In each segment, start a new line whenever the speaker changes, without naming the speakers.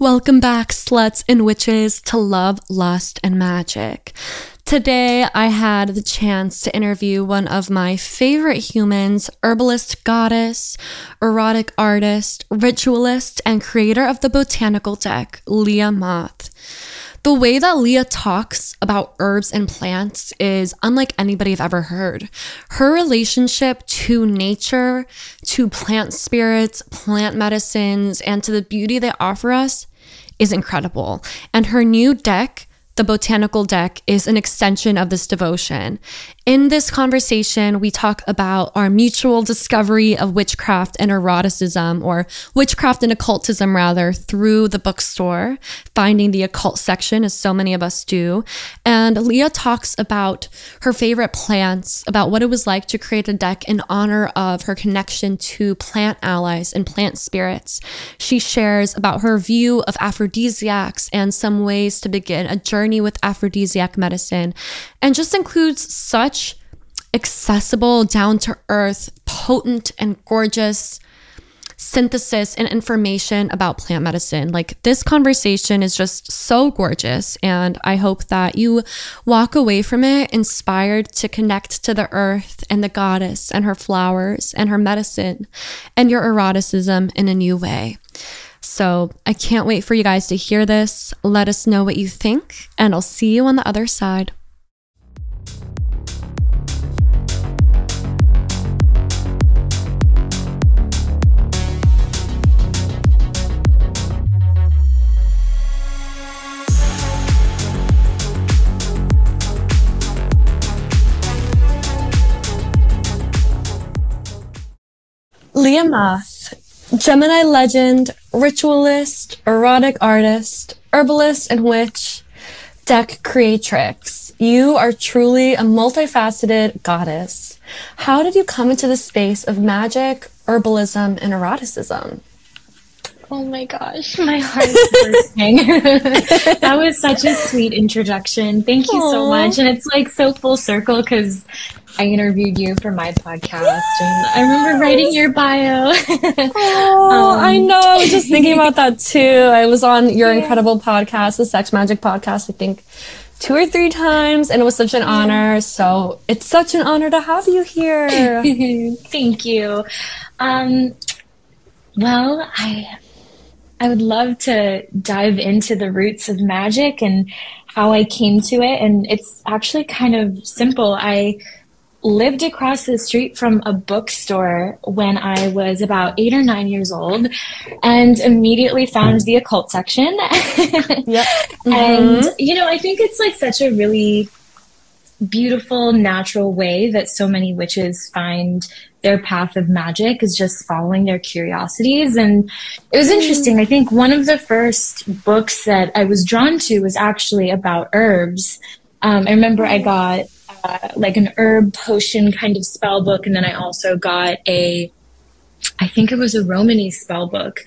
Welcome back, sluts and witches, to Love, Lust, and Magick. Today, I had the chance to interview one of my favorite humans, herbalist goddess, erotic artist, ritualist, and creator of the botanical deck, Leah Moth. The way that Leah talks about herbs and plants is unlike anybody I've ever heard. Her relationship to nature, to plant spirits, plant medicines, and to the beauty they offer us is incredible. And her new deck, the botanical deck is an extension of this devotion. In this conversation, we talk about our mutual discovery of witchcraft and eroticism, or witchcraft and occultism, rather, through the bookstore, finding the occult section, as so many of us do. And Leah talks about her favorite plants, about what it was like to create a deck in honor of her connection to plant allies and plant spirits. She shares about her view of aphrodisiacs and some ways to begin a journey with aphrodisiac medicine, and just includes such accessible, down to earth, potent, and gorgeous synthesis and information about plant medicine. Like this conversation is just so gorgeous. And I hope that you walk away from it inspired to connect to the earth and the goddess and her flowers and her medicine and your eroticism in a new way. So I can't wait for you guys to hear this. Let us know what you think, and I'll see you on the other side. Leah Moth, Gemini legend, ritualist, erotic artist, herbalist, and witch, deck creatrix. You are truly a multifaceted goddess. How did you come into the space of magic, herbalism, and eroticism?
Oh my gosh, my heart is bursting. that was such a sweet introduction. Thank you Aww. so much. And it's like so full circle because I interviewed you for my podcast, and I remember writing your bio.
oh, um, I know. I was just thinking about that too. I was on your yeah. incredible podcast, the Sex Magic podcast. I think two or three times, and it was such an honor. So it's such an honor to have you here.
Thank you. Um, well, I I would love to dive into the roots of magic and how I came to it, and it's actually kind of simple. I lived across the street from a bookstore when I was about eight or nine years old and immediately found the occult section. yep. Mm-hmm. And, you know, I think it's like such a really beautiful, natural way that so many witches find their path of magic is just following their curiosities. And it was interesting. I think one of the first books that I was drawn to was actually about herbs. Um, I remember I got uh, like an herb potion kind of spell book, and then I also got a, I think it was a Romany spell book.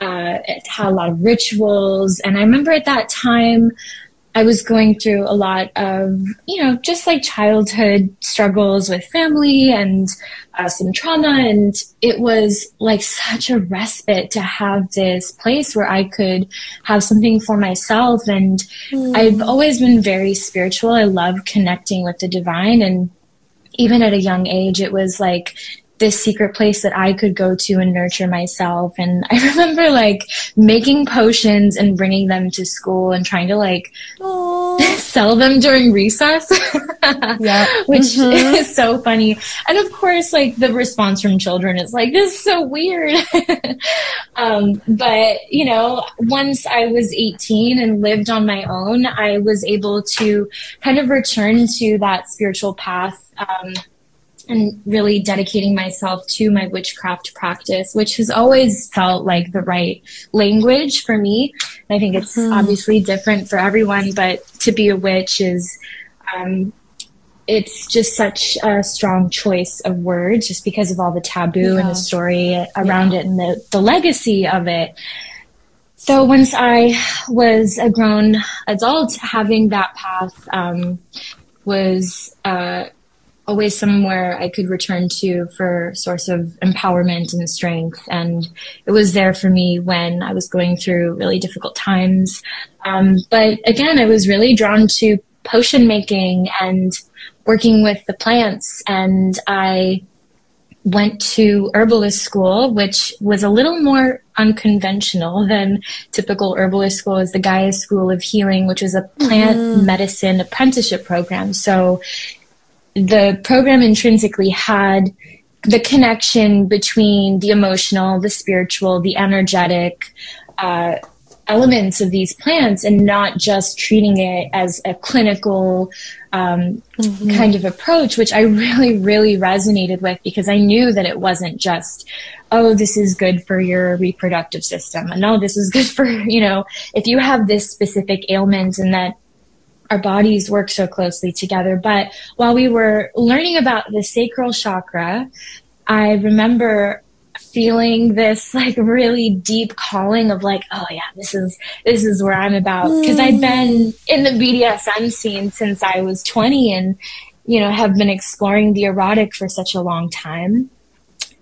Uh, it had a lot of rituals, and I remember at that time I was going through a lot of, you know, just like childhood struggles with family and uh, some trauma. And it was like such a respite to have this place where I could have something for myself. And mm. I've always been very spiritual. I love connecting with the divine. And even at a young age, it was like this secret place that I could go to and nurture myself. And I remember like making potions and bringing them to school and trying to like sell them during recess. yeah. Which mm-hmm. is so funny. And of course, like the response from children is like, this is so weird. um, but, you know, once I was 18 and lived on my own, I was able to kind of return to that spiritual path. Um, and really dedicating myself to my witchcraft practice, which has always felt like the right language for me. I think it's mm-hmm. obviously different for everyone, but to be a witch is, um, it's just such a strong choice of words just because of all the taboo yeah. and the story around yeah. it and the, the legacy of it. So once I was a grown adult, having that path um, was uh, always somewhere I could return to for source of empowerment and strength. And it was there for me when I was going through really difficult times. Um, but again, I was really drawn to potion making and working with the plants. And I went to herbalist school, which was a little more unconventional than typical herbalist school is the Gaia School of Healing, which is a plant mm-hmm. medicine apprenticeship program. So the program intrinsically had the connection between the emotional, the spiritual, the energetic uh, elements of these plants and not just treating it as a clinical um, mm-hmm. kind of approach, which I really, really resonated with because I knew that it wasn't just, oh, this is good for your reproductive system. And no, this is good for, you know, if you have this specific ailment and that our bodies work so closely together. But while we were learning about the sacral chakra, I remember feeling this like really deep calling of like, oh yeah, this is this is where I'm about because mm. I'd been in the BDSM scene since I was 20 and you know have been exploring the erotic for such a long time,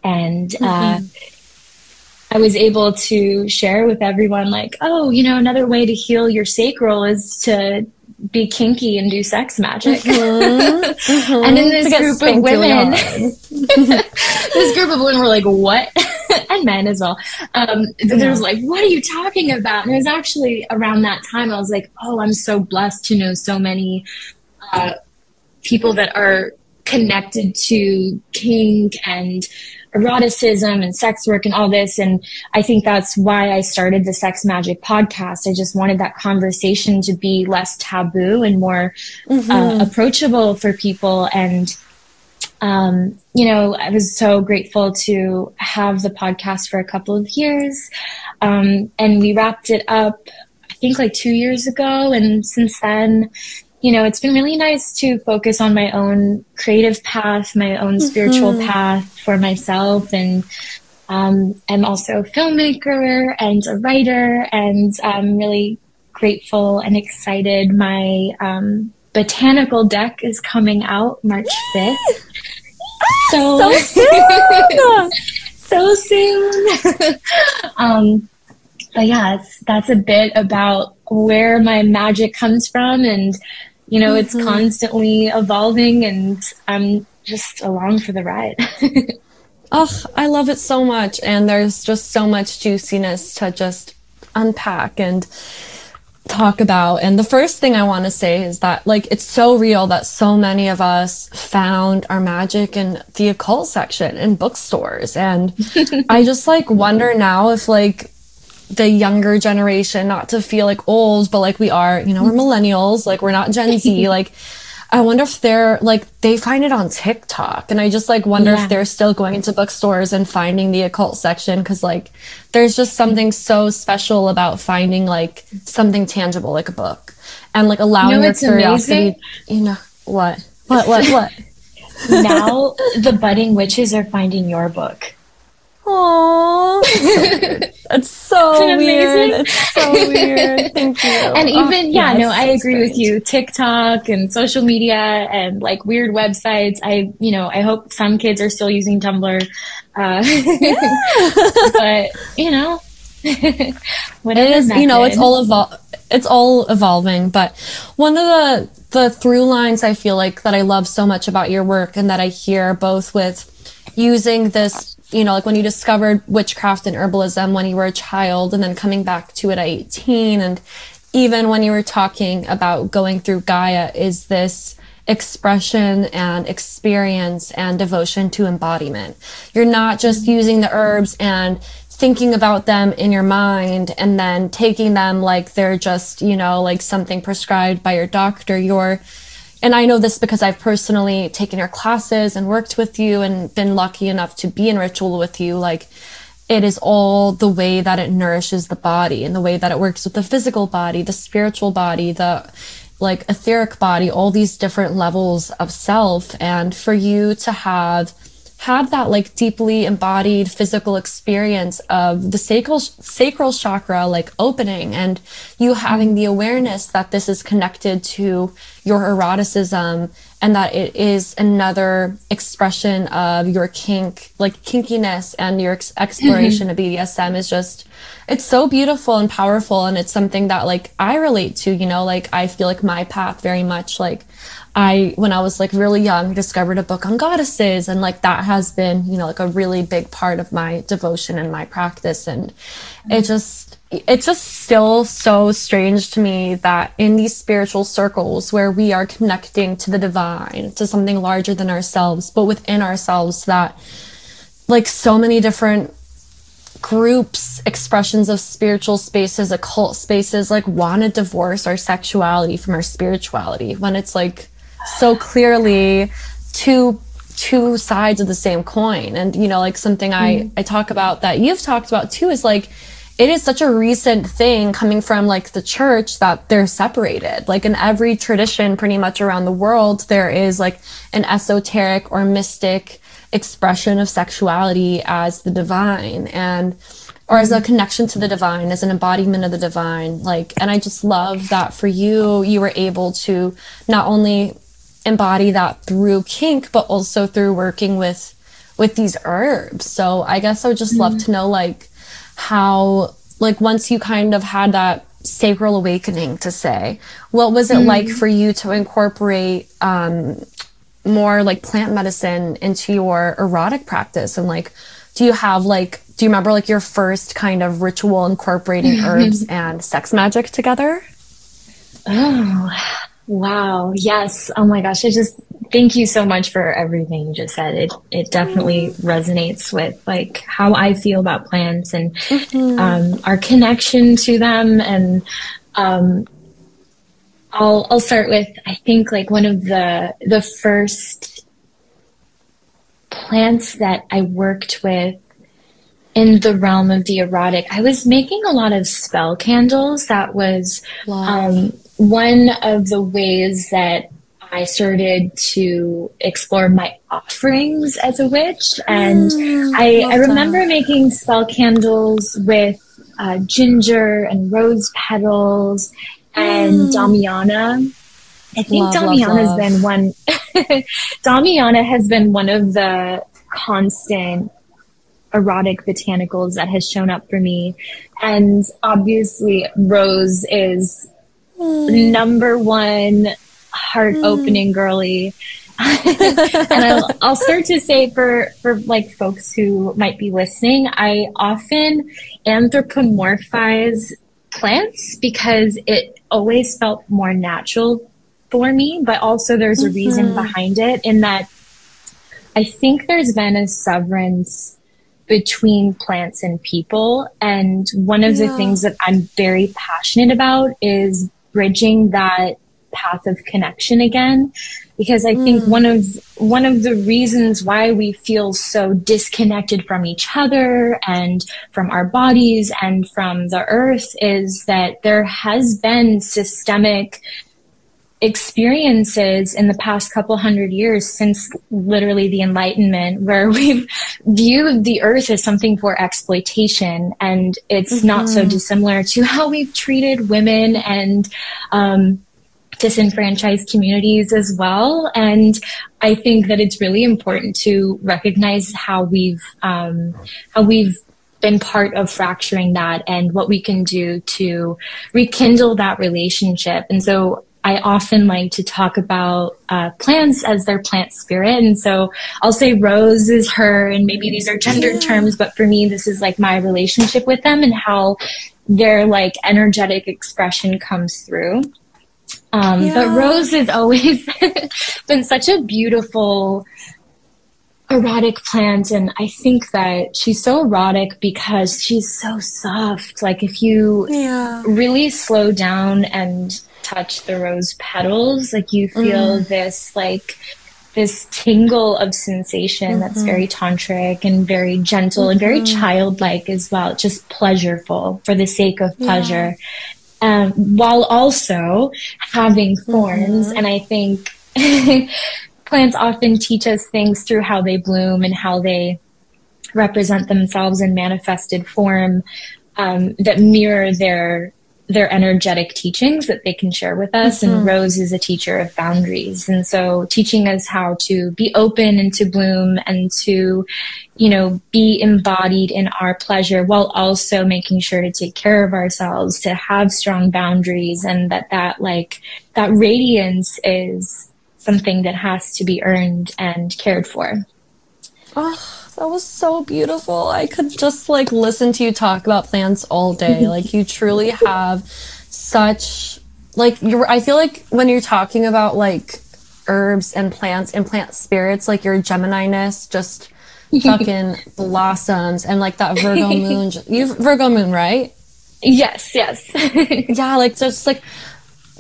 and uh, mm-hmm. uh, I was able to share with everyone like, oh, you know, another way to heal your sacral is to be kinky and do sex magic. Mm-hmm. Mm-hmm. and in this group of women, this group of women were like, what? and men as well. Um, yeah. There was like, what are you talking about? And it was actually around that time I was like, oh, I'm so blessed to know so many uh, people that are connected to kink and eroticism and sex work and all this. And I think that's why I started the Sex Magic podcast. I just wanted that conversation to be less taboo and more mm-hmm. uh, approachable for people. And, um, you know, I was so grateful to have the podcast for a couple of years. Um, and we wrapped it up, I think like two years ago. And since then, you know, it's been really nice to focus on my own creative path, my own spiritual mm-hmm. path for myself. And um, I'm also a filmmaker and a writer, and I'm really grateful and excited. My um, botanical deck is coming out March 5th. so, so soon! so soon! um, but yeah, that's a bit about where my magic comes from and you know, mm-hmm. it's constantly evolving and I'm just along for the ride.
oh, I love it so much. And there's just so much juiciness to just unpack and talk about. And the first thing I want to say is that, like, it's so real that so many of us found our magic in the occult section in bookstores. And I just, like, wonder now if, like, the younger generation, not to feel like old, but like we are, you know, we're mm-hmm. millennials, like we're not Gen Z. like, I wonder if they're like, they find it on TikTok. And I just like wonder yeah. if they're still going into bookstores and finding the occult section. Cause like, there's just something so special about finding like something tangible, like a book and like allowing you know, your curiosity, amazing? you know, what, what, what, what?
now the budding witches are finding your book.
Aww. It's so weird. It's so weird. Thank you.
And oh, even, yeah, yes, no, I agree great. with you. TikTok and social media and like weird websites. I, you know, I hope some kids are still using Tumblr. Uh, yeah. but, you know,
whatever. It is, method. you know, it's all evol- it's all evolving. But one of the, the through lines I feel like that I love so much about your work and that I hear both with using this you know, like when you discovered witchcraft and herbalism when you were a child and then coming back to it at 18 and even when you were talking about going through Gaia is this expression and experience and devotion to embodiment. You're not just using the herbs and thinking about them in your mind and then taking them like they're just, you know, like something prescribed by your doctor. You're and I know this because I've personally taken your classes and worked with you and been lucky enough to be in ritual with you. Like, it is all the way that it nourishes the body and the way that it works with the physical body, the spiritual body, the like etheric body, all these different levels of self. And for you to have had that like deeply embodied physical experience of the sacral sacral chakra like opening and you having the awareness that this is connected to your eroticism and that it is another expression of your kink, like kinkiness and your ex- exploration mm-hmm. of BDSM is just, it's so beautiful and powerful. And it's something that like I relate to, you know, like I feel like my path very much like I, when I was like really young, discovered a book on goddesses. And like that has been, you know, like a really big part of my devotion and my practice. And it just, it's just still so strange to me that in these spiritual circles where we are connecting to the divine, to something larger than ourselves, but within ourselves, that like so many different groups, expressions of spiritual spaces, occult spaces, like want to divorce our sexuality from our spirituality when it's like so clearly two two sides of the same coin. And you know, like something I mm. I talk about that you've talked about too is like it is such a recent thing coming from like the church that they're separated. Like in every tradition pretty much around the world, there is like an esoteric or mystic expression of sexuality as the divine and or as a connection to the divine, as an embodiment of the divine. Like, and I just love that for you, you were able to not only embody that through kink, but also through working with with these herbs. So I guess I would just mm-hmm. love to know like how like once you kind of had that sacral awakening to say, what was it mm-hmm. like for you to incorporate um more like plant medicine into your erotic practice and like do you have like do you remember like your first kind of ritual incorporating herbs and sex magic together?
Oh, wow. Yes. Oh my gosh. I just thank you so much for everything you just said. It it definitely resonates with like how I feel about plants and mm-hmm. um, our connection to them. And um, I'll I'll start with I think like one of the the first plants that I worked with in the realm of the erotic. I was making a lot of spell candles. That was wow. um, one of the ways that I started to explore my offerings as a witch. And mm, I, I, remember that. making spell candles with uh, ginger and rose petals and mm. Damiana. I think love, Damiana has been one. Damiana has been one of the constant erotic botanicals that has shown up for me, and obviously Rose is mm. number one heart opening mm. girly. and I'll, I'll, start to say for for like folks who might be listening, I often anthropomorphize plants because it always felt more natural for me, but also there's a mm-hmm. reason behind it in that I think there's been a severance between plants and people. And one of yeah. the things that I'm very passionate about is bridging that path of connection again because i think mm. one of one of the reasons why we feel so disconnected from each other and from our bodies and from the earth is that there has been systemic experiences in the past couple hundred years since literally the enlightenment where we've viewed the earth as something for exploitation and it's mm-hmm. not so dissimilar to how we've treated women and um, disenfranchised communities as well. And I think that it's really important to recognize how we've um, how we've been part of fracturing that and what we can do to rekindle that relationship. And so I often like to talk about uh, plants as their plant spirit. And so I'll say Rose is her, and maybe these are gendered yeah. terms, but for me, this is like my relationship with them and how their like energetic expression comes through. Um, yeah. But Rose has always been such a beautiful erotic plant and i think that she's so erotic because she's so soft like if you yeah. really slow down and touch the rose petals like you feel mm. this like this tingle of sensation mm-hmm. that's very tantric and very gentle mm-hmm. and very mm-hmm. childlike as well just pleasureful for the sake of pleasure um, while also having thorns. Mm-hmm. And I think plants often teach us things through how they bloom and how they represent themselves in manifested form um, that mirror their their energetic teachings that they can share with us. Mm-hmm. And Rose is a teacher of boundaries. And so teaching us how to be open and to bloom and to, you know, be embodied in our pleasure while also making sure to take care of ourselves, to have strong boundaries and that that like, that radiance is something that has to be earned and cared for.
Oh that was so beautiful. I could just like listen to you talk about plants all day. like you truly have such like you're I feel like when you're talking about like herbs and plants and plant spirits, like your Gemini-ness just fucking blossoms and like that Virgo moon. You Virgo moon, right?
Yes, yes.
yeah, like just like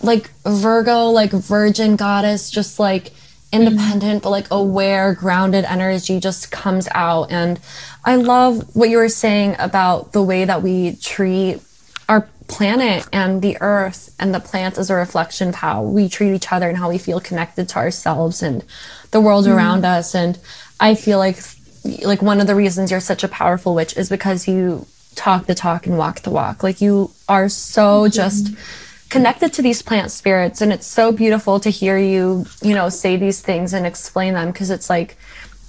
like Virgo, like virgin goddess, just like independent but like aware grounded energy just comes out. And i love what you were saying about the way that we treat our planet and the earth and the plants as a reflection of how we treat each other and how we feel connected to ourselves and the world mm. around us. And i feel like like one of the reasons you're such a powerful witch is because you talk the talk and walk the walk. Like you are so just connected to these plant spirits and it's so beautiful to hear you you know say these things and explain them because it's like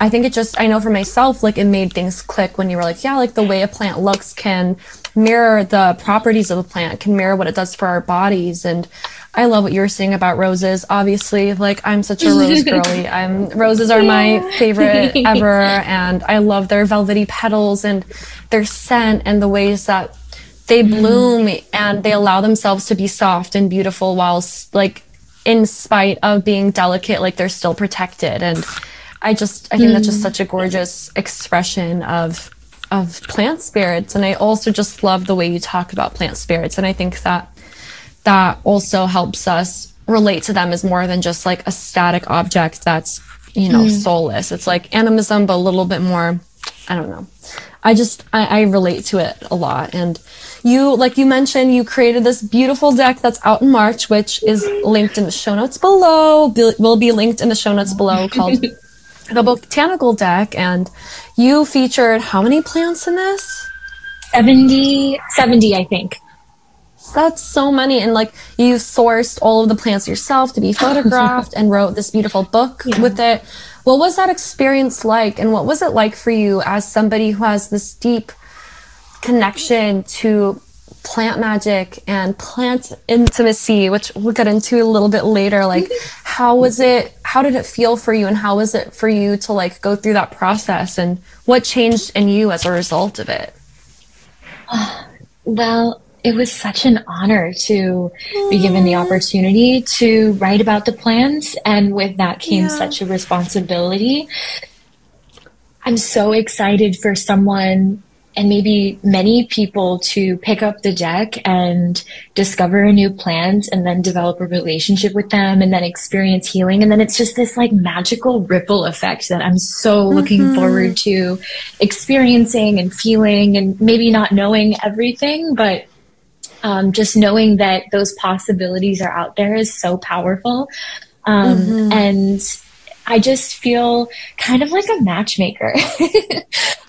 i think it just i know for myself like it made things click when you were like yeah like the way a plant looks can mirror the properties of a plant can mirror what it does for our bodies and i love what you were saying about roses. Obviously like i'm such a rose girly. I'm roses are my favorite ever and i love their velvety petals and their scent and the ways that they mm-hmm. bloom mm. and they allow themselves to be soft and beautiful whilst like in spite of being delicate like they're still protected and i just i think mm. that's just mm. such a gorgeous expression of of plant spirits and i also just love the way you talk about plant spirits and i think that that also helps us relate to them as more than just like a static object that's you know mm. soulless it's like animism but a little bit more i don't know i just I, I relate to it a lot and you, like you mentioned, you created this beautiful deck that's out in March, which is linked in the show notes below. Will be linked in the show notes below called the Botanical Deck. And you featured how many plants in this?
70, 70, I think.
That's so many. And like you sourced all of the plants yourself to be photographed and wrote this beautiful book yeah. with it. What was that experience like? And what was it like for you as somebody who has this deep connection to plant magic and plant intimacy, which we'll get into a little bit later. Like, mm-hmm. how was it? How did it feel for you? And how was it for you to like go through that process? And what changed in you as a result of it?
well, it was such an honor to be given the opportunity to write about the plants. And with that came yeah. such a responsibility. I'm so excited for someone and maybe many people to pick up the deck and discover a new plant and then develop a relationship with them and then experience healing. And then it's just this like magical ripple effect that I'm so mm-hmm. looking forward to experiencing and feeling and maybe not knowing everything, but um, just knowing that those possibilities are out there is so powerful. Um, mm-hmm. And I just feel kind of like a matchmaker.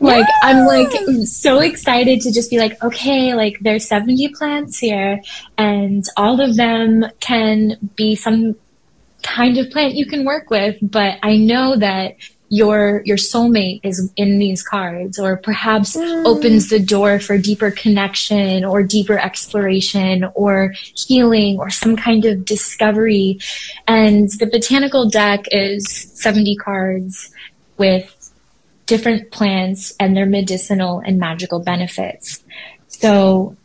like yeah. I'm like so excited to just be like, okay, like there's 70 plants here and all of them can be some kind of plant you can work with, but I know that your your soulmate is in these cards or perhaps mm. opens the door for deeper connection or deeper exploration or healing or some kind of discovery. And the botanical deck is 70 cards with different plants and their medicinal and magical benefits. So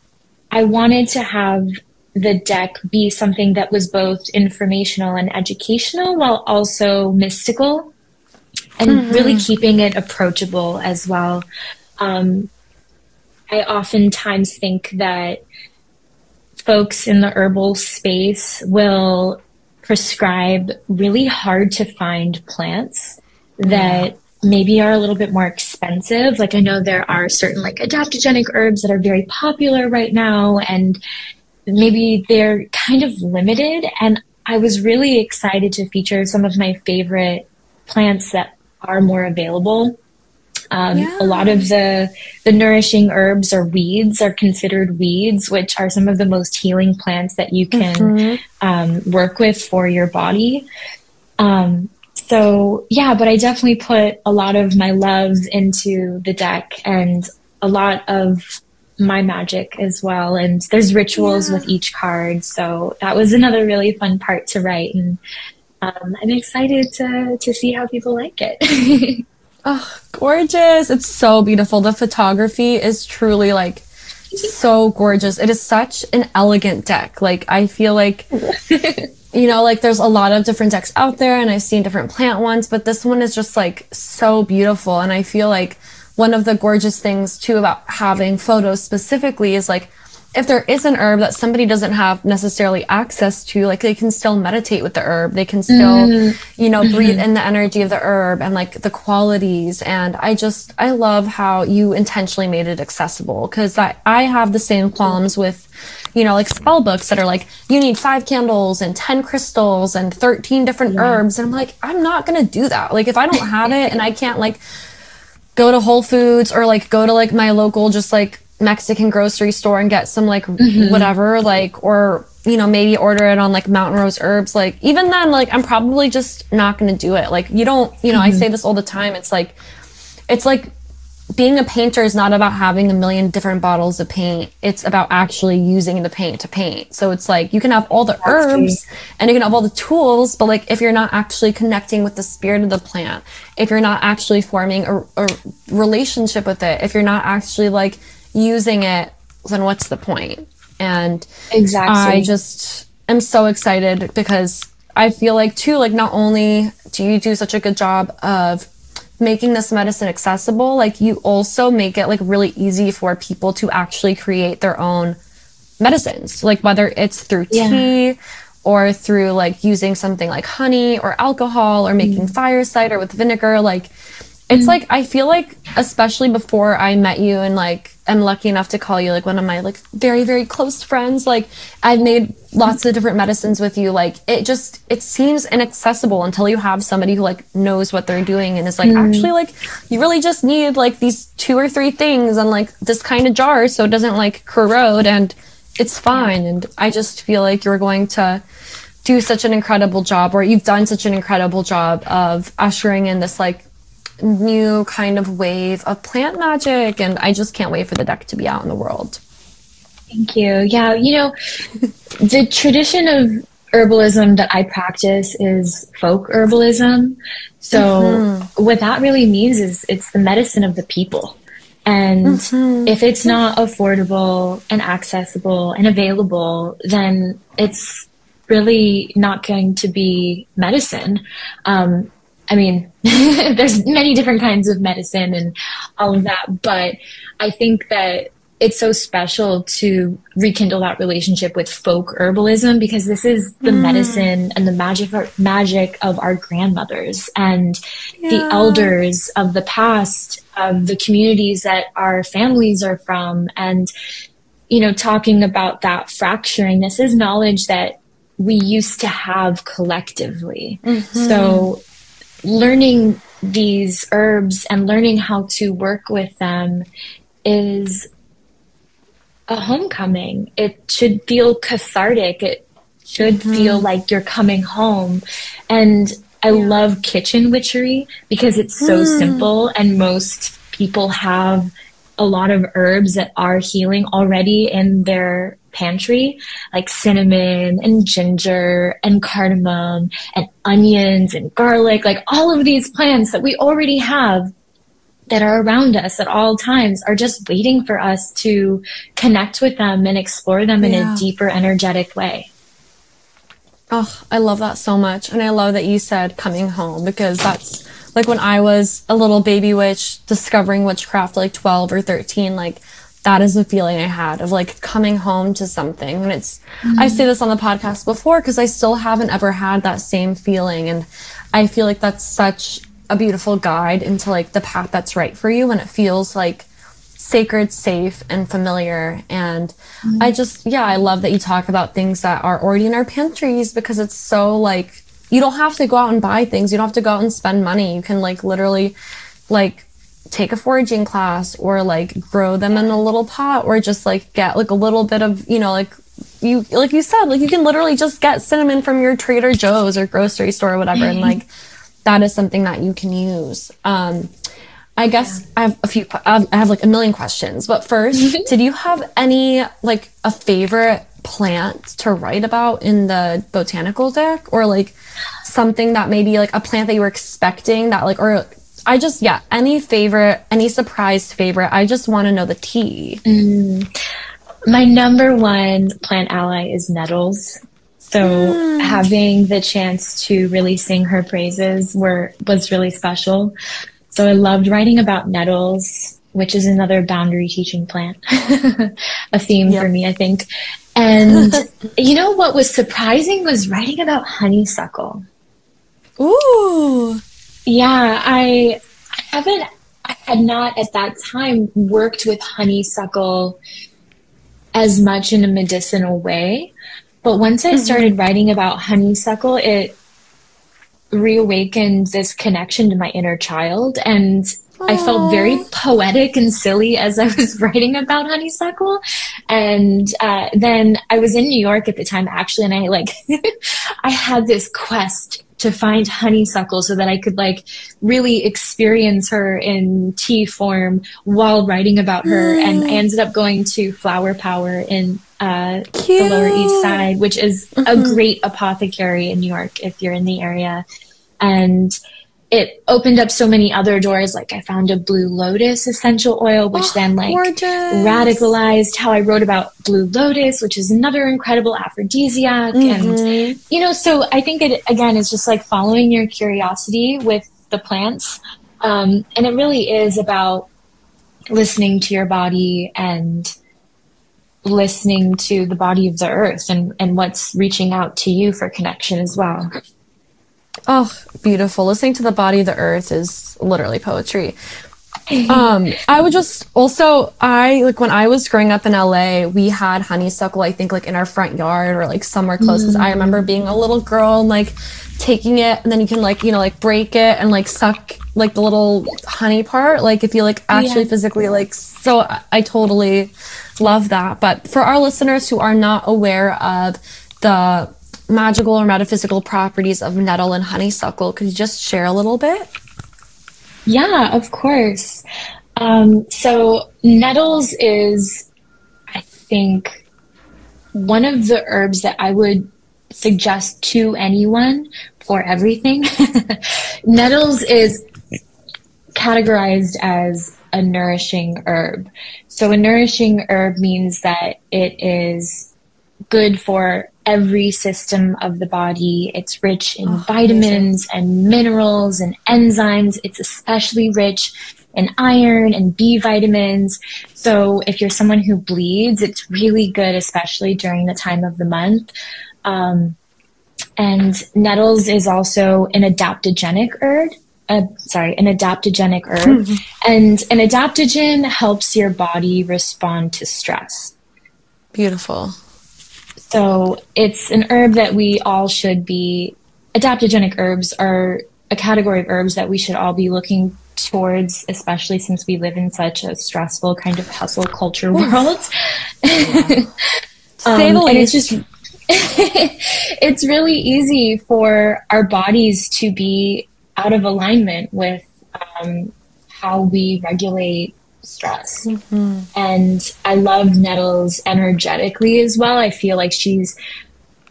i wanted to have the deck be something that was both informational and educational while also mystical and mm-hmm. really keeping it approachable as well. Um, I oftentimes think that folks in the herbal space will prescribe really hard to find plants that maybe are a little bit more expensive. Like I know there are certain like adaptogenic herbs that are very popular right now and maybe they're kind of limited and I was really excited to feature some of my favorite plants that are more available Um, yeah. A lot of the the nourishing herbs or weeds are considered weeds, which are some of the most healing plants that you can mm-hmm. um, work with for your body. Um, so yeah, but I definitely put a lot of my love into the deck and a lot of my magic as well. And there's rituals yeah. with each card. So that was another really fun part to write. And um, I'm excited to, to see how people like it.
oh, gorgeous. It's so beautiful. The photography is truly like so gorgeous. It is such an elegant deck. Like, I feel like. you know, like there's a lot of different decks out there and I've seen different plant ones, but this one is just like so beautiful. And I feel like one of the gorgeous things too about having photos specifically is like if there is an herb that somebody doesn't have necessarily access to, like they can still meditate with the herb. They can still, mm-hmm. you know, breathe mm-hmm. in the energy of the herb and like the qualities. And I just, I love how you intentionally made it accessible because I, I have the same qualms with, you know, like spell books that are like, you need five candles and 10 crystals and 13 different yeah. herbs. And I'm like, I'm not going to do that. Like if I don't have it and I can't like, go to Whole Foods or like go to like my local just like Mexican grocery store and get some like mm-hmm. whatever, like, or, you know, maybe order it on like Mountain Rose Herbs. Like, even then, like, I'm probably just not going to do it. Like, you don't, you know, mm-hmm. I say this all the time. It's like, it's like being a painter is not about having a million different bottles of paint. It's about actually using the paint to paint. So it's like you can have all the That's herbs true. and you can have all the tools, but like if you're not actually connecting with the spirit of the plant, if you're not actually forming a, a relationship with it, if you're not actually like using it, then what's the point? And exactly, I just am so excited because I feel like too, like not only do you do such a good job of making this medicine accessible, like you also make it like really easy for people to actually create their own medicines, like whether it's through yeah. tea or through like using something like honey or alcohol or making mm. fire cider with vinegar. Like it's mm. like I feel like especially before I met you and like I'm lucky enough to call you like one of my like very very close friends. Like I've made lots of different medicines with you. Like it just it seems inaccessible until you have somebody who like knows what they're doing and is like mm. actually like you really just need like these two or three things and like this kind of jar so it doesn't like corrode and it's fine. And I just feel like you're going to do such an incredible job or you've done such an incredible job of ushering in this like new kind of wave of plant magic. And I just can't wait for the deck to be out in the world.
Thank you. Yeah, you know, the tradition of herbalism that I practice is folk herbalism. So mm-hmm. what that really means is it's the medicine of the people. And mm-hmm. if it's not affordable and accessible and available, then it's really not going to be medicine. Um, I mean, there's many different kinds of medicine and all of that, but I think that it's so special to rekindle that relationship with folk herbalism because this is the mm. medicine and the magic magic of our grandmothers and yeah. the elders of the past of the communities that our families are from and you know talking about that fracturing this is knowledge that we used to have collectively mm-hmm. so learning these herbs and learning how to work with them is a homecoming. It should feel cathartic. It should mm-hmm. feel like you're coming home. And I yeah. love kitchen witchery because it's so mm. simple and most people have a lot of herbs that are healing already in their pantry, like cinnamon and ginger and cardamom and onions and garlic, like all of these plants that we already have that are around us at all times are just waiting for us to connect with them and explore them yeah. in a deeper energetic way.
Oh, I love that so much. And I love that you said coming home because that's like when I was a little baby witch discovering witchcraft like 12 or 13, like that is the feeling I had of like coming home to something. And it's, mm-hmm. I say this on the podcast before because I still haven't ever had that same feeling. And I feel like that's such a beautiful guide into like the path that's right for you. And it feels like sacred, safe, and familiar. And mm-hmm. I just, yeah, I love that you talk about things that are already in our pantries because it's so like, you don't have to go out and buy things. You don't have to go out and spend money. You can like literally like take a foraging class or like grow them in a little pot or just like get like a little bit of, you know, like you like you said, like you can literally just get cinnamon from your Trader Joe's or grocery store or whatever and like that is something that you can use. Um I guess yeah. I have a few I have like a million questions, but first, did you have any like a favorite plant to write about in the botanical deck or like something that maybe like a plant that you were expecting that like or I just yeah, any favorite, any surprise favorite. I just want to know the tea.
Mm. My number one plant ally is nettles. So mm. having the chance to really sing her praises were was really special. So I loved writing about nettles, which is another boundary teaching plant. a theme yep. for me, I think. And you know what was surprising was writing about honeysuckle.
Ooh.
Yeah, I haven't, I had not at that time worked with honeysuckle as much in a medicinal way. But once I mm-hmm. started writing about honeysuckle, it reawakened this connection to my inner child. And Aww. I felt very poetic and silly as I was writing about honeysuckle. And uh, then I was in New York at the time, actually, and I like, I had this quest to find honeysuckle so that I could like really experience her in tea form while writing about her. Mm. And I ended up going to Flower Power in uh, the Lower East Side, which is mm-hmm. a great apothecary in New York if you're in the area. And it opened up so many other doors. Like I found a blue lotus essential oil, which oh, then like gorgeous. radicalized how I wrote about blue lotus, which is another incredible aphrodisiac. Mm-hmm. And, you know, so I think it, again, is just like following your curiosity with the plants. Um, and it really is about listening to your body and listening to the body of the earth and, and what's reaching out to you for connection as well.
Oh, beautiful. Listening to the body of the earth is literally poetry. um, I would just also I like when I was growing up in LA, we had honeysuckle, I think like in our front yard or like somewhere close. Because mm. I remember being a little girl and like taking it and then you can like, you know, like break it and like suck like the little honey part. Like if you like actually yeah. physically like so I, I totally love that. But for our listeners who are not aware of the magical or metaphysical properties of nettle and honeysuckle. Could you just share a little bit?
Yeah, of course. Um, so, nettles is, I think, one of the herbs that I would suggest to anyone for everything. nettles is categorized as a nourishing herb. So, a nourishing herb means that it is good for every system of the body. It's rich in oh, vitamins amazing. and minerals and enzymes. It's especially rich in iron and B vitamins. So if you're someone who bleeds, it's really good, especially during the time of the month. Um, and nettles is also an adaptogenic herb. Uh, sorry, an adaptogenic herb. and an adaptogen helps your body respond to stress.
Beautiful.
So it's an herb that we all should be, adaptogenic herbs are a category of herbs that we should all be looking towards, especially since we live in such a stressful kind of hustle culture world. um, and it's just, it's really easy for our bodies to be out of alignment with um, how we regulate stress. Mm-hmm. And I love Nettles energetically as well. I feel like she's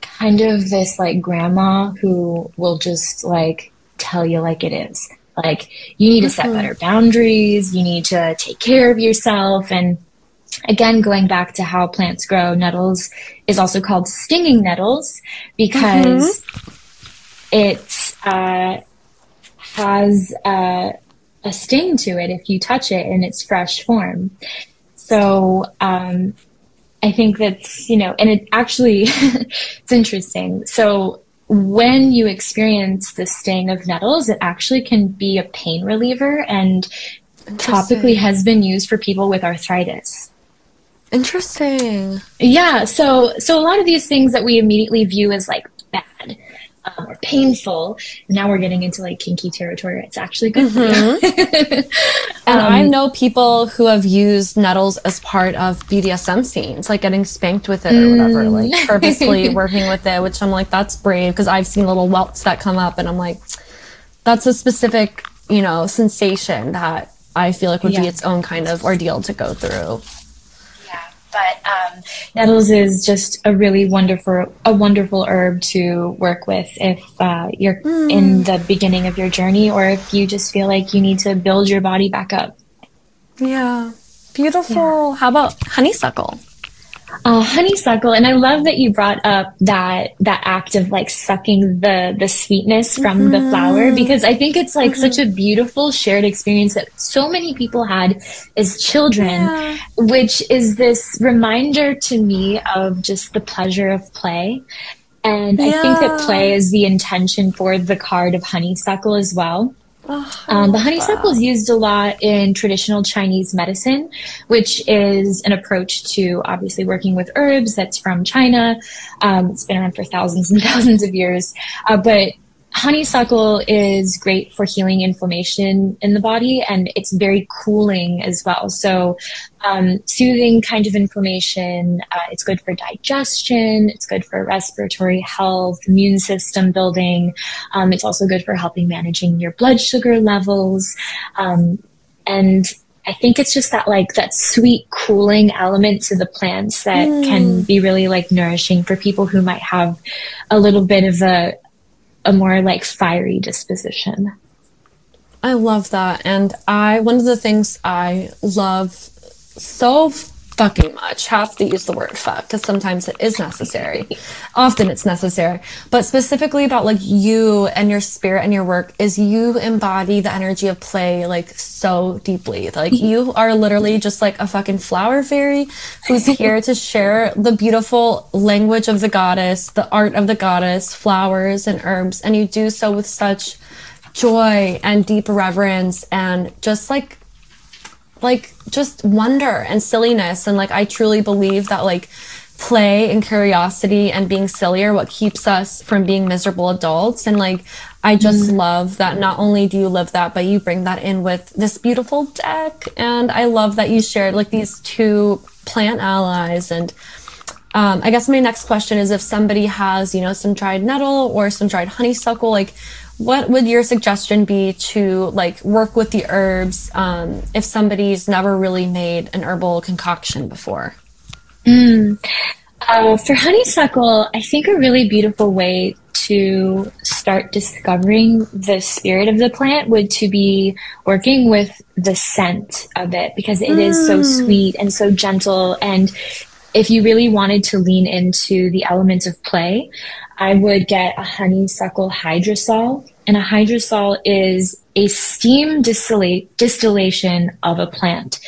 kind of this like grandma who will just like tell you like it is. Like you need to set mm-hmm. better boundaries, you need to take care of yourself and again going back to how plants grow, nettles is also called stinging nettles because mm-hmm. it uh, has uh, a sting to it if you touch it in its fresh form. So um, I think that's, you know, and it actually, it's interesting. So when you experience the sting of nettles, it actually can be a pain reliever and topically has been used for people with arthritis.
Interesting.
Yeah. So, so a lot of these things that we immediately view as like bad um, or painful. Now we're getting into like kinky territory. It's actually good mm-hmm.
and um, I know people who have used nettles as part of BDSM scenes, like getting spanked with it or whatever, like mm. purposely working with it, which I'm like, that's brave because I've seen little welts that come up and I'm like, that's a specific, you know, sensation that I feel like would yeah. be its own kind of ordeal to go through.
But um, nettles is just a really wonderful, a wonderful herb to work with if uh, you're mm. in the beginning of your journey, or if you just feel like you need to build your body back up.
Yeah, beautiful. Yeah. How about honeysuckle?
Uh, honeysuckle and i love that you brought up that that act of like sucking the the sweetness from mm-hmm. the flower because i think it's like mm-hmm. such a beautiful shared experience that so many people had as children yeah. which is this reminder to me of just the pleasure of play and yeah. i think that play is the intention for the card of honeysuckle as well Oh, um, the honeysuckle is used a lot in traditional Chinese medicine, which is an approach to obviously working with herbs that's from China. Um, it's been around for thousands and thousands of years. Uh, but honeysuckle is great for healing inflammation in the body and it's very cooling as well. So, um, soothing kind of inflammation. Uh, it's good for digestion. It's good for respiratory health, immune system building. Um, it's also good for helping managing your blood sugar levels. Um, and I think it's just that like that sweet cooling element to the plants that mm. can be really like nourishing for people who might have a little bit of a a more like fiery disposition.
I love that. And I, one of the things I love so fucking much, have to use the word fuck because sometimes it is necessary. Often it's necessary. But specifically about like you and your spirit and your work is you embody the energy of play like so deeply. Like you are literally just like a fucking flower fairy who's here to share the beautiful language of the goddess, the art of the goddess, flowers and herbs. And you do so with such joy and deep reverence and just like like just wonder and silliness. And like, I truly believe that like play and curiosity and being silly are what keeps us from being miserable adults. And like, I just mm. love that not only do you live that, but you bring that in with this beautiful deck. And I love that you shared like these two plant allies and um, I guess my next question is if somebody has, you know, some dried nettle or some dried honeysuckle, like what would your suggestion be to like work with the herbs um, if somebody's never really made an herbal concoction before?
Mm. Uh, for honeysuckle, I think a really beautiful way to start discovering the spirit of the plant would to be working with the scent of it because it mm. is so mm. sweet and so gentle and if you really wanted to lean into the element of play, I would get a honeysuckle hydrosol. And a hydrosol is a steam distillation of a plant.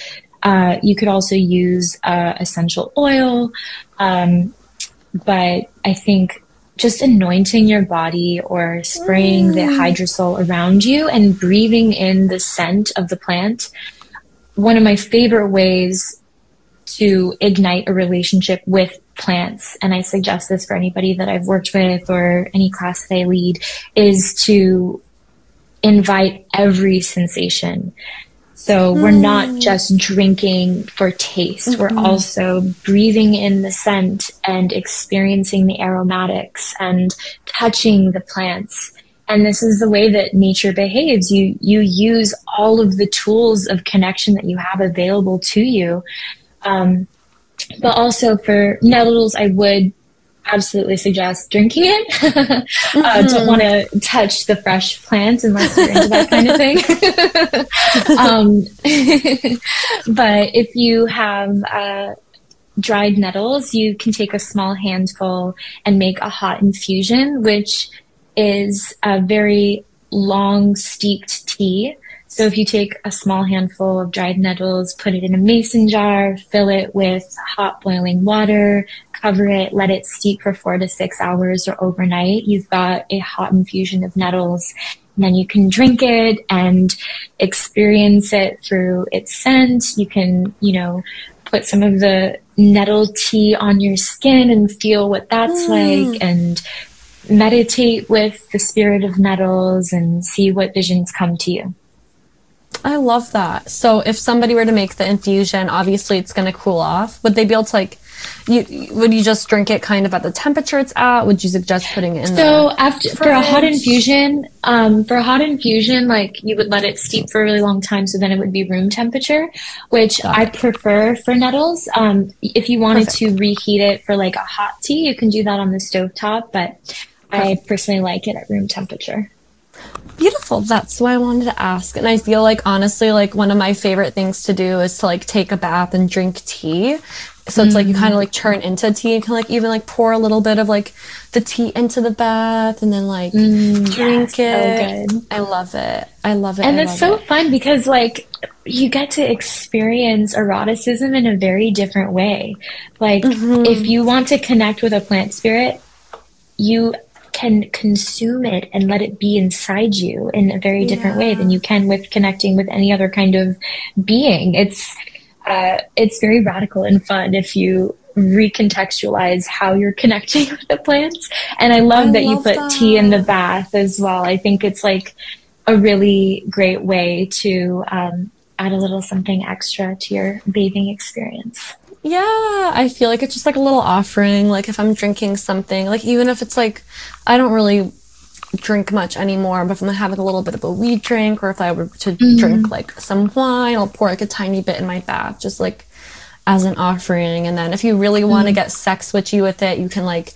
Uh, you could also use uh, essential oil, um, but I think just anointing your body or spraying mm. the hydrosol around you and breathing in the scent of the plant. One of my favorite ways to ignite a relationship with plants, and I suggest this for anybody that I've worked with or any class that I lead, is to invite every sensation. So we're not hmm. just drinking for taste. Mm-hmm. We're also breathing in the scent and experiencing the aromatics and touching the plants. And this is the way that nature behaves. You, you use all of the tools of connection that you have available to you um, but also for nettles, I would absolutely suggest drinking it. mm-hmm. uh, don't want to touch the fresh plants unless you're into that kind of thing. um, but if you have uh, dried nettles, you can take a small handful and make a hot infusion, which is a very long steeped tea so if you take a small handful of dried nettles, put it in a mason jar, fill it with hot boiling water, cover it, let it steep for four to six hours or overnight, you've got a hot infusion of nettles. And then you can drink it and experience it through its scent. You can, you know, put some of the nettle tea on your skin and feel what that's mm. like and meditate with the spirit of nettles and see what visions come to you.
I love that. So if somebody were to make the infusion, obviously it's going to cool off. Would they be able to like you would you just drink it kind of at the temperature it's at? Would you suggest putting it in
so after fridge? for a hot infusion? Um, for a hot infusion, like you would let it steep for a really long time, so then it would be room temperature, which I prefer for nettles. Um, if you wanted Perfect. to reheat it for like a hot tea, you can do that on the stove top, but Perfect. I personally like it at room temperature.
Beautiful. That's why I wanted to ask. And I feel like honestly, like one of my favorite things to do is to like take a bath and drink tea. So it's like you kind of like turn into tea. You can like even like pour a little bit of like the tea into the bath and then like mm, drink yes, it. So I love it. I love it.
And
I
it's so
it.
fun because like you get to experience eroticism in a very different way. Like mm-hmm. if you want to connect with a plant spirit, you can consume it and let it be inside you in a very different yeah. way than you can with connecting with any other kind of being. It's uh, it's very radical and fun if you recontextualize how you're connecting with the plants. And I love I that love you put that. tea in the bath as well. I think it's like a really great way to um, add a little something extra to your bathing experience.
Yeah, I feel like it's just like a little offering. Like if I'm drinking something, like even if it's like, I don't really drink much anymore, but if I'm having a little bit of a weed drink or if I were to mm-hmm. drink like some wine, I'll pour like a tiny bit in my bath, just like as an offering. And then if you really want to mm-hmm. get sex witchy with it, you can like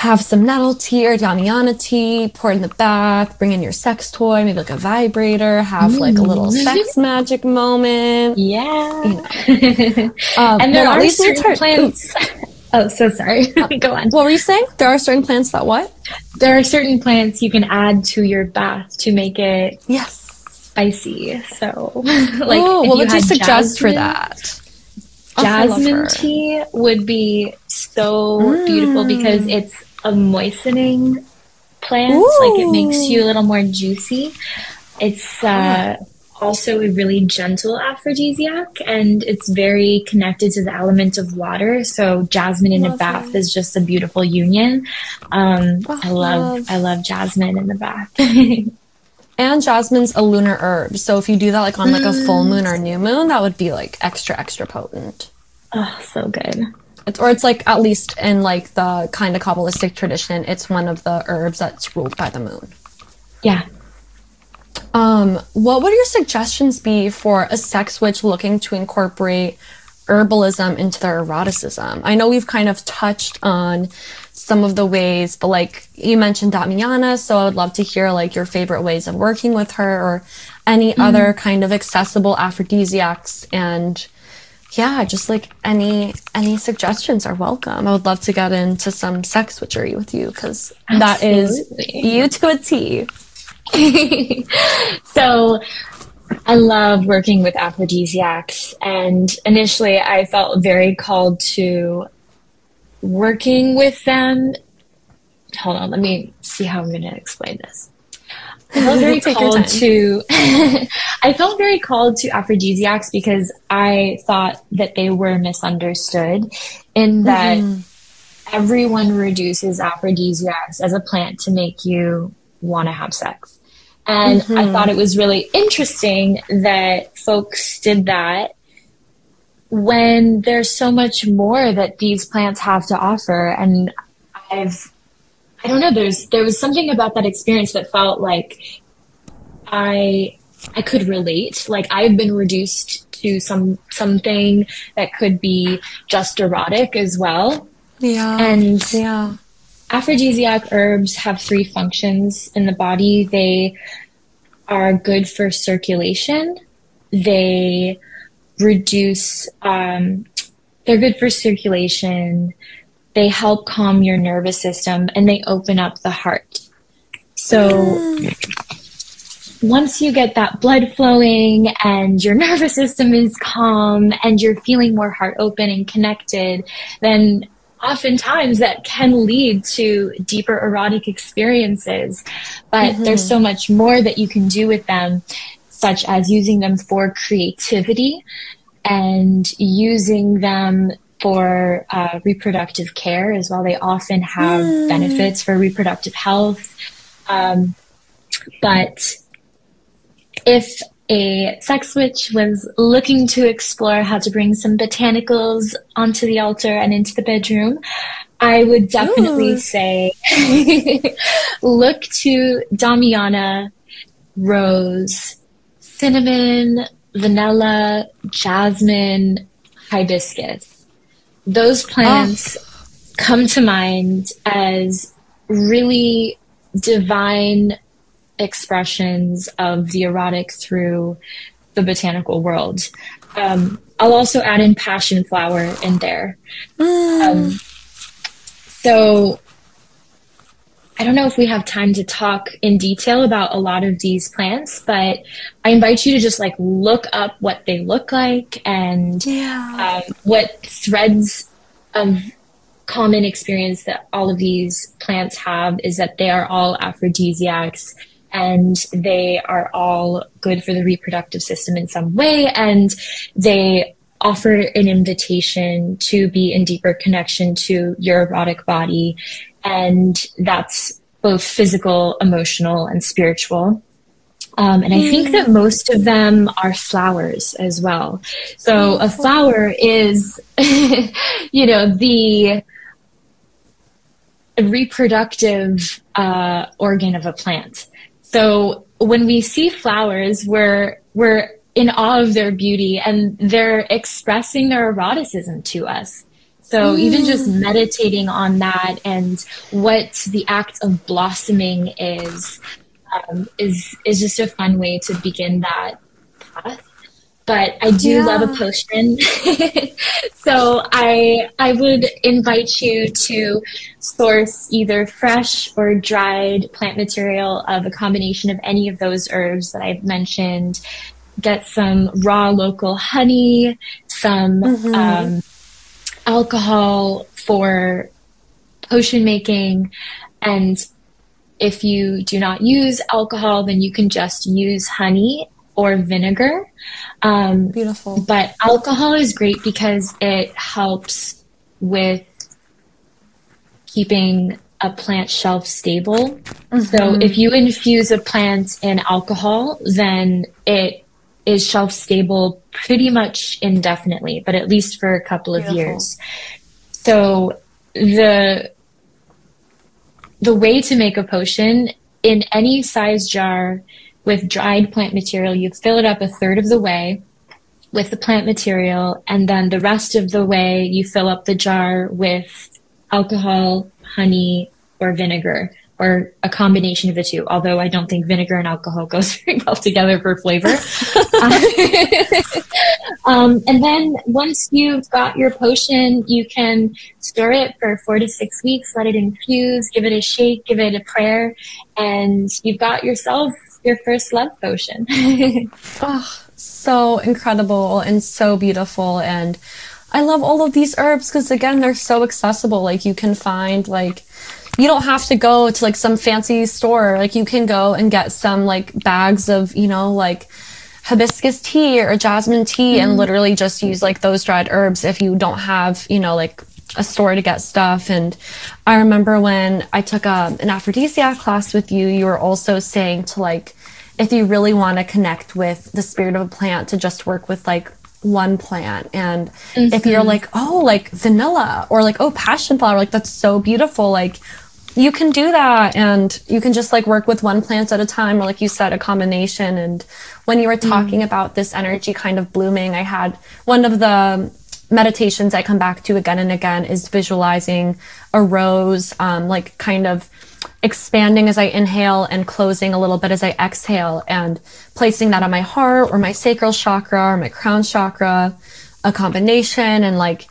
have some nettle tea or damiana tea, pour in the bath, bring in your sex toy, maybe like a vibrator, have like a little mm. sex magic moment.
Yeah. You know. um, and there are certain plants. Oh, so sorry. Go on.
What were you saying? There are certain plants that what?
There are certain plants you can add to your bath to make it
yes
spicy. So,
like, Ooh, what would you suggest jasmine, for that?
Jasmine tea would be so mm. beautiful because it's a moistening plant. Ooh. Like, it makes you a little more juicy. It's uh, also a really gentle aphrodisiac and it's very connected to the element of water. So jasmine in love a bath it. is just a beautiful union. Um, I love I love jasmine in the bath.
and jasmine's a lunar herb. So if you do that like on like a full moon or new moon, that would be like extra extra potent.
Oh, so good.
It's, or it's like at least in like the kind of kabbalistic tradition, it's one of the herbs that's ruled by the moon.
Yeah,
um, what would your suggestions be for a sex witch looking to incorporate herbalism into their eroticism? I know we've kind of touched on some of the ways, but like you mentioned Damiana, so I would love to hear like your favorite ways of working with her or any mm. other kind of accessible aphrodisiacs and yeah, just like any any suggestions are welcome. I would love to get into some sex witchery with you because that is you to a T.
so I love working with aphrodisiacs. And initially, I felt very called to working with them. Hold on, let me see how I'm going to explain this. I felt very called to. I felt very called to aphrodisiacs because I thought that they were misunderstood, in that mm-hmm. everyone reduces aphrodisiacs as a plant to make you want to have sex. And mm-hmm. I thought it was really interesting that folks did that when there's so much more that these plants have to offer. And I've, I don't know, there's, there was something about that experience that felt like I, I could relate. Like I've been reduced to some, something that could be just erotic as well.
Yeah.
And
yeah
aphrodisiac herbs have three functions in the body. They are good for circulation. They reduce, um, they're good for circulation. They help calm your nervous system and they open up the heart. So once you get that blood flowing and your nervous system is calm and you're feeling more heart open and connected, then oftentimes that can lead to deeper erotic experiences. But mm-hmm. there's so much more that you can do with them, such as using them for creativity and using them for uh, reproductive care as well. They often have mm. benefits for reproductive health. Um, but if a sex witch was looking to explore how to bring some botanicals onto the altar and into the bedroom, I would definitely Ooh. say look to Damiana, rose, cinnamon, vanilla, jasmine, hibiscus. Those plants oh. come to mind as really divine expressions of the erotic through the botanical world. Um, I'll also add in passion flower in there. Mm. Um, so I don't know if we have time to talk in detail about a lot of these plants, but I invite you to just like look up what they look like and yeah. um, what threads of common experience that all of these plants have is that they are all aphrodisiacs and they are all good for the reproductive system in some way and they offer an invitation to be in deeper connection to your erotic body and that's both physical emotional and spiritual um, and I think that most of them are flowers as well. So a flower is, you know, the reproductive uh, organ of a plant. So when we see flowers, we're we're in awe of their beauty and they're expressing their eroticism to us. So mm. even just meditating on that and what the act of blossoming is, um, is is just a fun way to begin that path but I do yeah. love a potion. so I I would invite you to source either fresh or dried plant material of a combination of any of those herbs that I've mentioned. Get some raw local honey, some mm-hmm. um, alcohol for potion making, and if you do not use alcohol, then you can just use honey or vinegar.
Um, Beautiful.
But alcohol is great because it helps with keeping a plant shelf stable. Mm-hmm. So if you infuse a plant in alcohol, then it is shelf stable pretty much indefinitely, but at least for a couple of Beautiful. years. So the the way to make a potion in any size jar with dried plant material. You fill it up a third of the way with the plant material, and then the rest of the way you fill up the jar with alcohol, honey, or vinegar, or a combination of the two. Although I don't think vinegar and alcohol goes very well together for flavor. um, and then once you've got your potion, you can store it for four to six weeks, let it infuse, give it a shake, give it a prayer, and you've got yourself your first love potion.
oh, so incredible and so beautiful. And I love all of these herbs because again, they're so accessible. Like you can find like, you don't have to go to like some fancy store. Like you can go and get some like bags of, you know, like hibiscus tea or jasmine tea mm. and literally just use like those dried herbs if you don't have, you know, like a store to get stuff. And I remember when I took a, um, an aphrodisiac class with you, you were also saying to like, if you really want to connect with the spirit of a plant, to just work with like one plant. And mm-hmm. if you're mm-hmm. like, oh, like vanilla or like, oh, passion flower, like that's so beautiful. Like you can do that and you can just like work with one plant at a time or like you said a combination and when you were mm. talking mm. about this energy kind of blooming i had one of the meditations I come back to again and again is visualizing a rose, um, like kind of expanding as I inhale and closing a little bit as I exhale and placing that on my heart or my sacral chakra or my crown chakra, a combination. And like,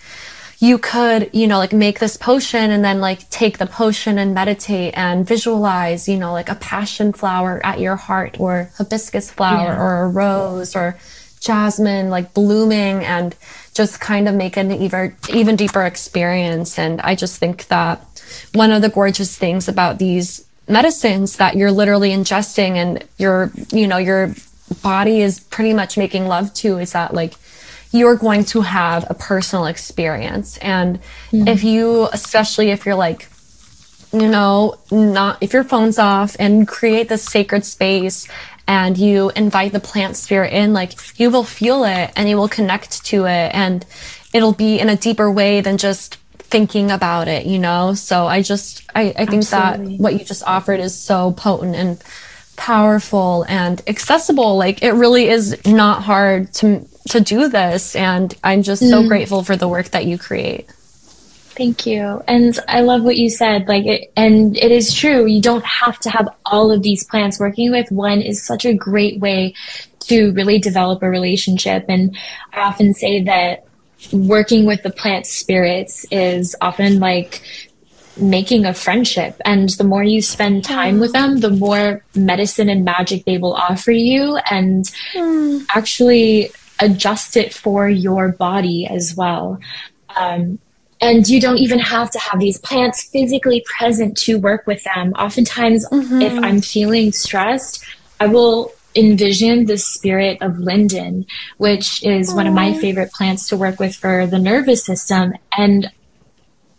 you could, you know, like make this potion and then like take the potion and meditate and visualize, you know, like a passion flower at your heart or hibiscus flower yeah. or a rose or jasmine like blooming and just kind of make an even even deeper experience. And I just think that one of the gorgeous things about these medicines that you're literally ingesting and your you know your body is pretty much making love to is that like you're going to have a personal experience. And mm. if you, especially if you're like, you know, not if your phone's off and create this sacred space and you invite the plant spirit in, like you will feel it and you will connect to it and it'll be in a deeper way than just thinking about it, you know? So I just, I, I think Absolutely. that what you just offered is so potent and powerful and accessible. Like it really is not hard to, to do this. And I'm just so mm. grateful for the work that you create.
Thank you. And I love what you said. Like it, and it is true. You don't have to have all of these plants working with. One is such a great way to really develop a relationship. And I often say that working with the plant spirits is often like making a friendship and the more you spend time with them the more medicine and magic they will offer you and mm. actually adjust it for your body as well um, and you don't even have to have these plants physically present to work with them oftentimes mm-hmm. if i'm feeling stressed i will envision the spirit of linden, which is Aww. one of my favorite plants to work with for the nervous system. And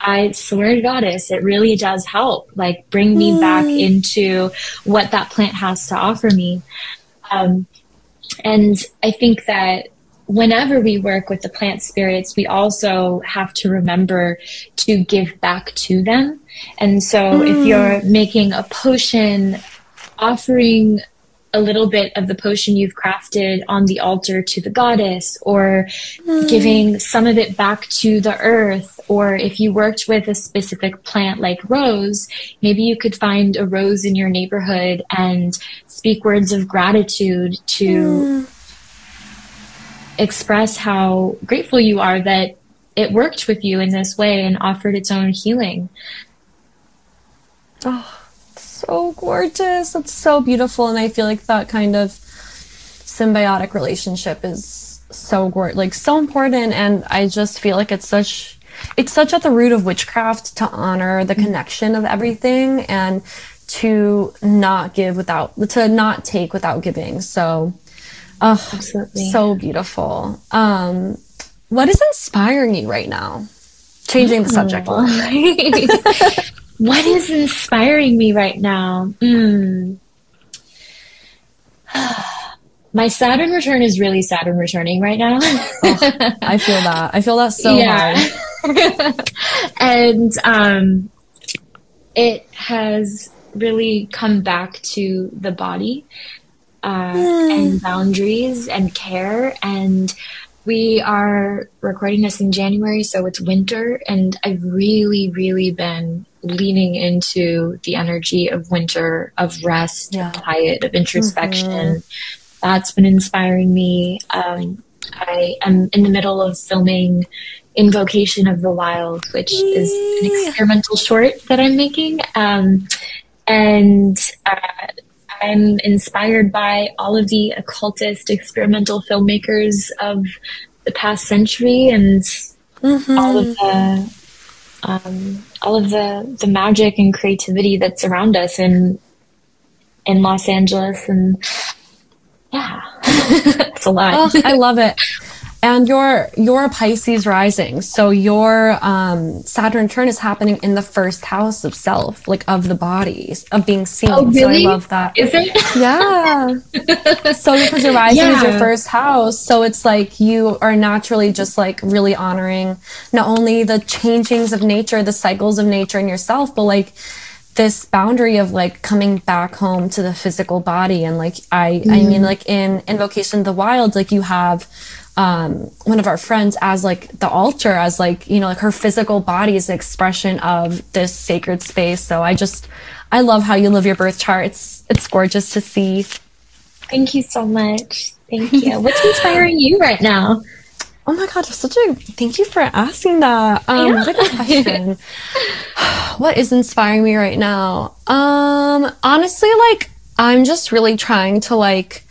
I swear to goddess, it really does help, like bring me mm. back into what that plant has to offer me. Um, and I think that whenever we work with the plant spirits, we also have to remember to give back to them. And so mm. if you're making a potion, offering a little bit of the potion you've crafted on the altar to the goddess or mm. giving some of it back to the earth or if you worked with a specific plant like rose maybe you could find a rose in your neighborhood and speak words of gratitude to mm. express how grateful you are that it worked with you in this way and offered its own healing
oh so gorgeous. It's so beautiful. And I feel like that kind of symbiotic relationship is so gorgeous, like so important. And I just feel like it's such, it's such at the root of witchcraft to honor the connection of everything and to not give without, to not take without giving. So, oh, Absolutely. so beautiful. Um, what is inspiring you right now? Changing the subject.
what is inspiring me right now? Mm. My Saturn return is really Saturn returning right now.
oh, I feel that. I feel that so yeah.
hard. and um, it has really come back to the body uh, mm. and boundaries and care and we are recording this in January, so it's winter, and I've really, really been leaning into the energy of winter, of rest, yeah. of quiet, of introspection. Mm-hmm. That's been inspiring me. Um, I am in the middle of filming Invocation of the Wild, which is an experimental short that I'm making. Um, and uh, I'm inspired by all of the occultist experimental filmmakers of the past century and mm-hmm. all of the um, all of the the magic and creativity that's around us in in Los Angeles and yeah, it's a lot.
Oh, I love it and your your Pisces rising. So your um, Saturn turn is happening in the first house of self, like of the bodies, of being seen.
Oh, really?
So I love that.
Is it?
Yeah. so because your rising yeah. is your first house, so it's like you are naturally just like really honoring not only the changings of nature, the cycles of nature in yourself, but like this boundary of like coming back home to the physical body and like I mm. I mean like in Invocation of the Wild like you have um, one of our friends as like the altar, as like, you know, like her physical body is an expression of this sacred space. So I just, I love how you live your birth chart. It's, it's gorgeous to see.
Thank you so much. Thank you. What's inspiring you right now?
Oh my god, such a thank you for asking that. Um, yeah. what a good question. what is inspiring me right now? Um, honestly, like I'm just really trying to like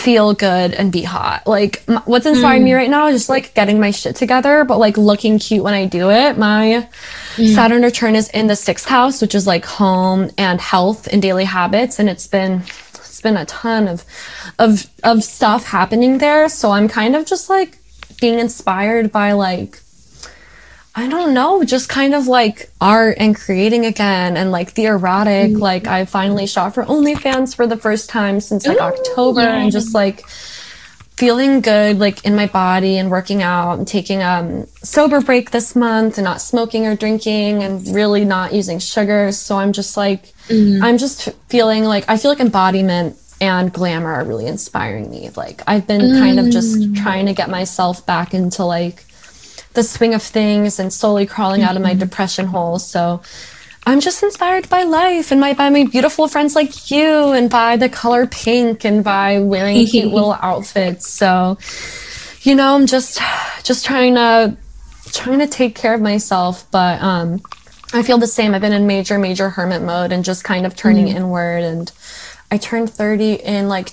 feel good and be hot. Like m- what's inspiring mm. me right now is just like getting my shit together, but like looking cute when I do it. My mm. Saturn return is in the sixth house, which is like home and health and daily habits. And it's been, it's been a ton of, of, of stuff happening there. So I'm kind of just like being inspired by like I don't know, just kind of like art and creating again and like the erotic. Mm-hmm. Like I finally shot for OnlyFans for the first time since like Ooh, October yeah. and just like feeling good like in my body and working out and taking a um, sober break this month and not smoking or drinking and really not using sugar. So I'm just like mm-hmm. I'm just feeling like I feel like embodiment and glamour are really inspiring me. Like I've been mm. kind of just mm. trying to get myself back into like the swing of things and slowly crawling mm-hmm. out of my mm-hmm. depression hole. So I'm just inspired by life and my, by my beautiful friends like you and by the color pink and by wearing cute little outfits. So, you know, I'm just, just trying to, trying to take care of myself. But, um, I feel the same. I've been in major, major hermit mode and just kind of turning mm. inward. And I turned 30 in like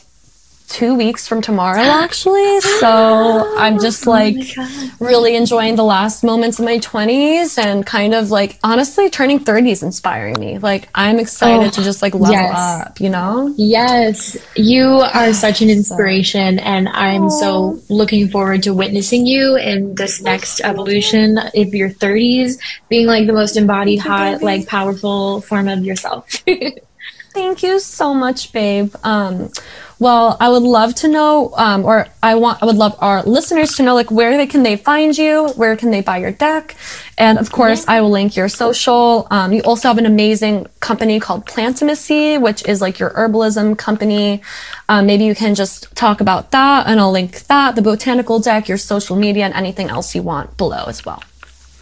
two weeks from tomorrow actually. So i'm just oh like oh really enjoying the last moments of my 20s and kind of like honestly turning 30 is inspiring me. Like i'm excited oh, to just like level yes. up you know?
Yes. You are such an inspiration and i'm so looking forward to witnessing you in this next evolution of your 30s being like the most embodied hot like powerful form of yourself
thank you so much babe um well, I would love to know, um, or I want, I would love our listeners to know, like, where they can they find you? Where can they buy your deck? And of course. I will link your social. Um, you also have an amazing company called Plantimacy, which is like your herbalism company. Um, maybe you can just talk about that, and I'll link that, the botanical deck, your social media, and anything else you want below as well.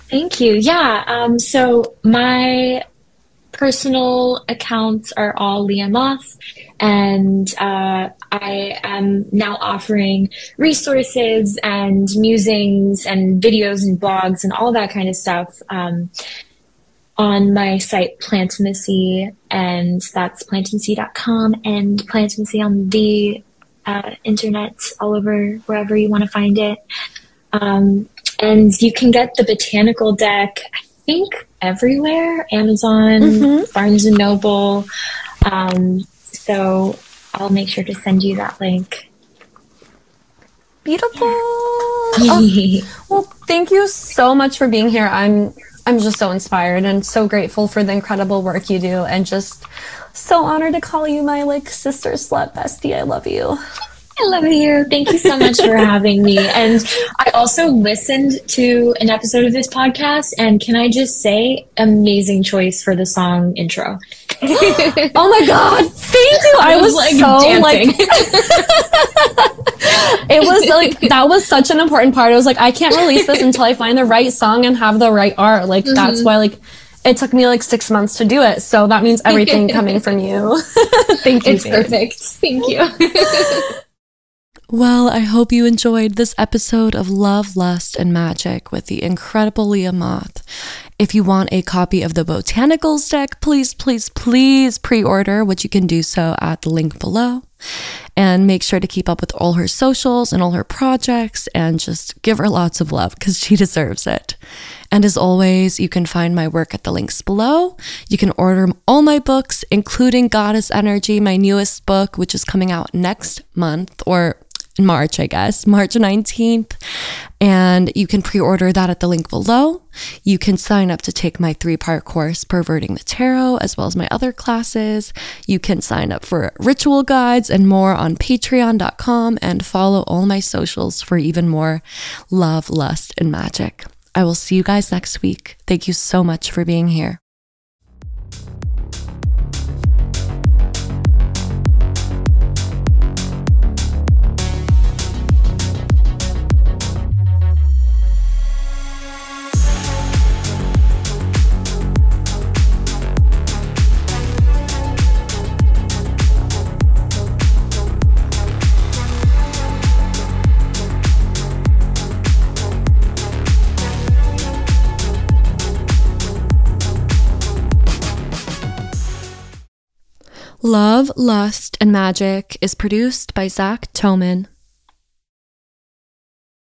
Thank you. Yeah. Um, so my personal accounts are all Leah Moth, and uh, I am now offering resources and musings and videos and blogs and all that kind of stuff um, on my site Plantimacy, and that's plantimacy.com and Plantimacy on the uh, internet all over wherever you want to find it. Um, and you can get the botanical deck, I think everywhere Amazon, mm-hmm. Barnes and Noble. Um, so I'll make sure to send you that link.
Beautiful. oh, well, thank you so much for being here. I'm I'm just so inspired and so grateful for the incredible work you do and just so honored to call you my like sister slut bestie. I love you.
I love you. Thank you so much for having me. And I also listened to an episode of this podcast, and can I just say, amazing choice for the song intro.
oh my god! Thank you. I, I was, was, like so dancing. like. it was like that was such an important part. I was like, I can't release this until I find the right song and have the right art. Like mm-hmm. that's why like it took me like six months to do it. So that means everything coming from you. Thank you.
It's babe. perfect. Thank you.
Well, I hope you enjoyed this episode of Love, Lust, and Magick with the incredible Leah Moth. If you want a copy of the Botanicals deck, please, please, please pre order, which you can do so at the link below. And make sure to keep up with all her socials and all her projects and just give her lots of love because she deserves it. And as always, you can find my work at the links below. You can order all my books, including Goddess Energy, my newest book, which is coming out next month or March, I guess, March 19th. And you can pre order that at the link below. You can sign up to take my three part course, Perverting the Tarot, as well as my other classes. You can sign up for ritual guides and more on patreon.com and follow all my socials for even more love, lust, and magic. I will see you guys next week. Thank you so much for being here. Love, Lust, and Magick is produced by Zach Toman.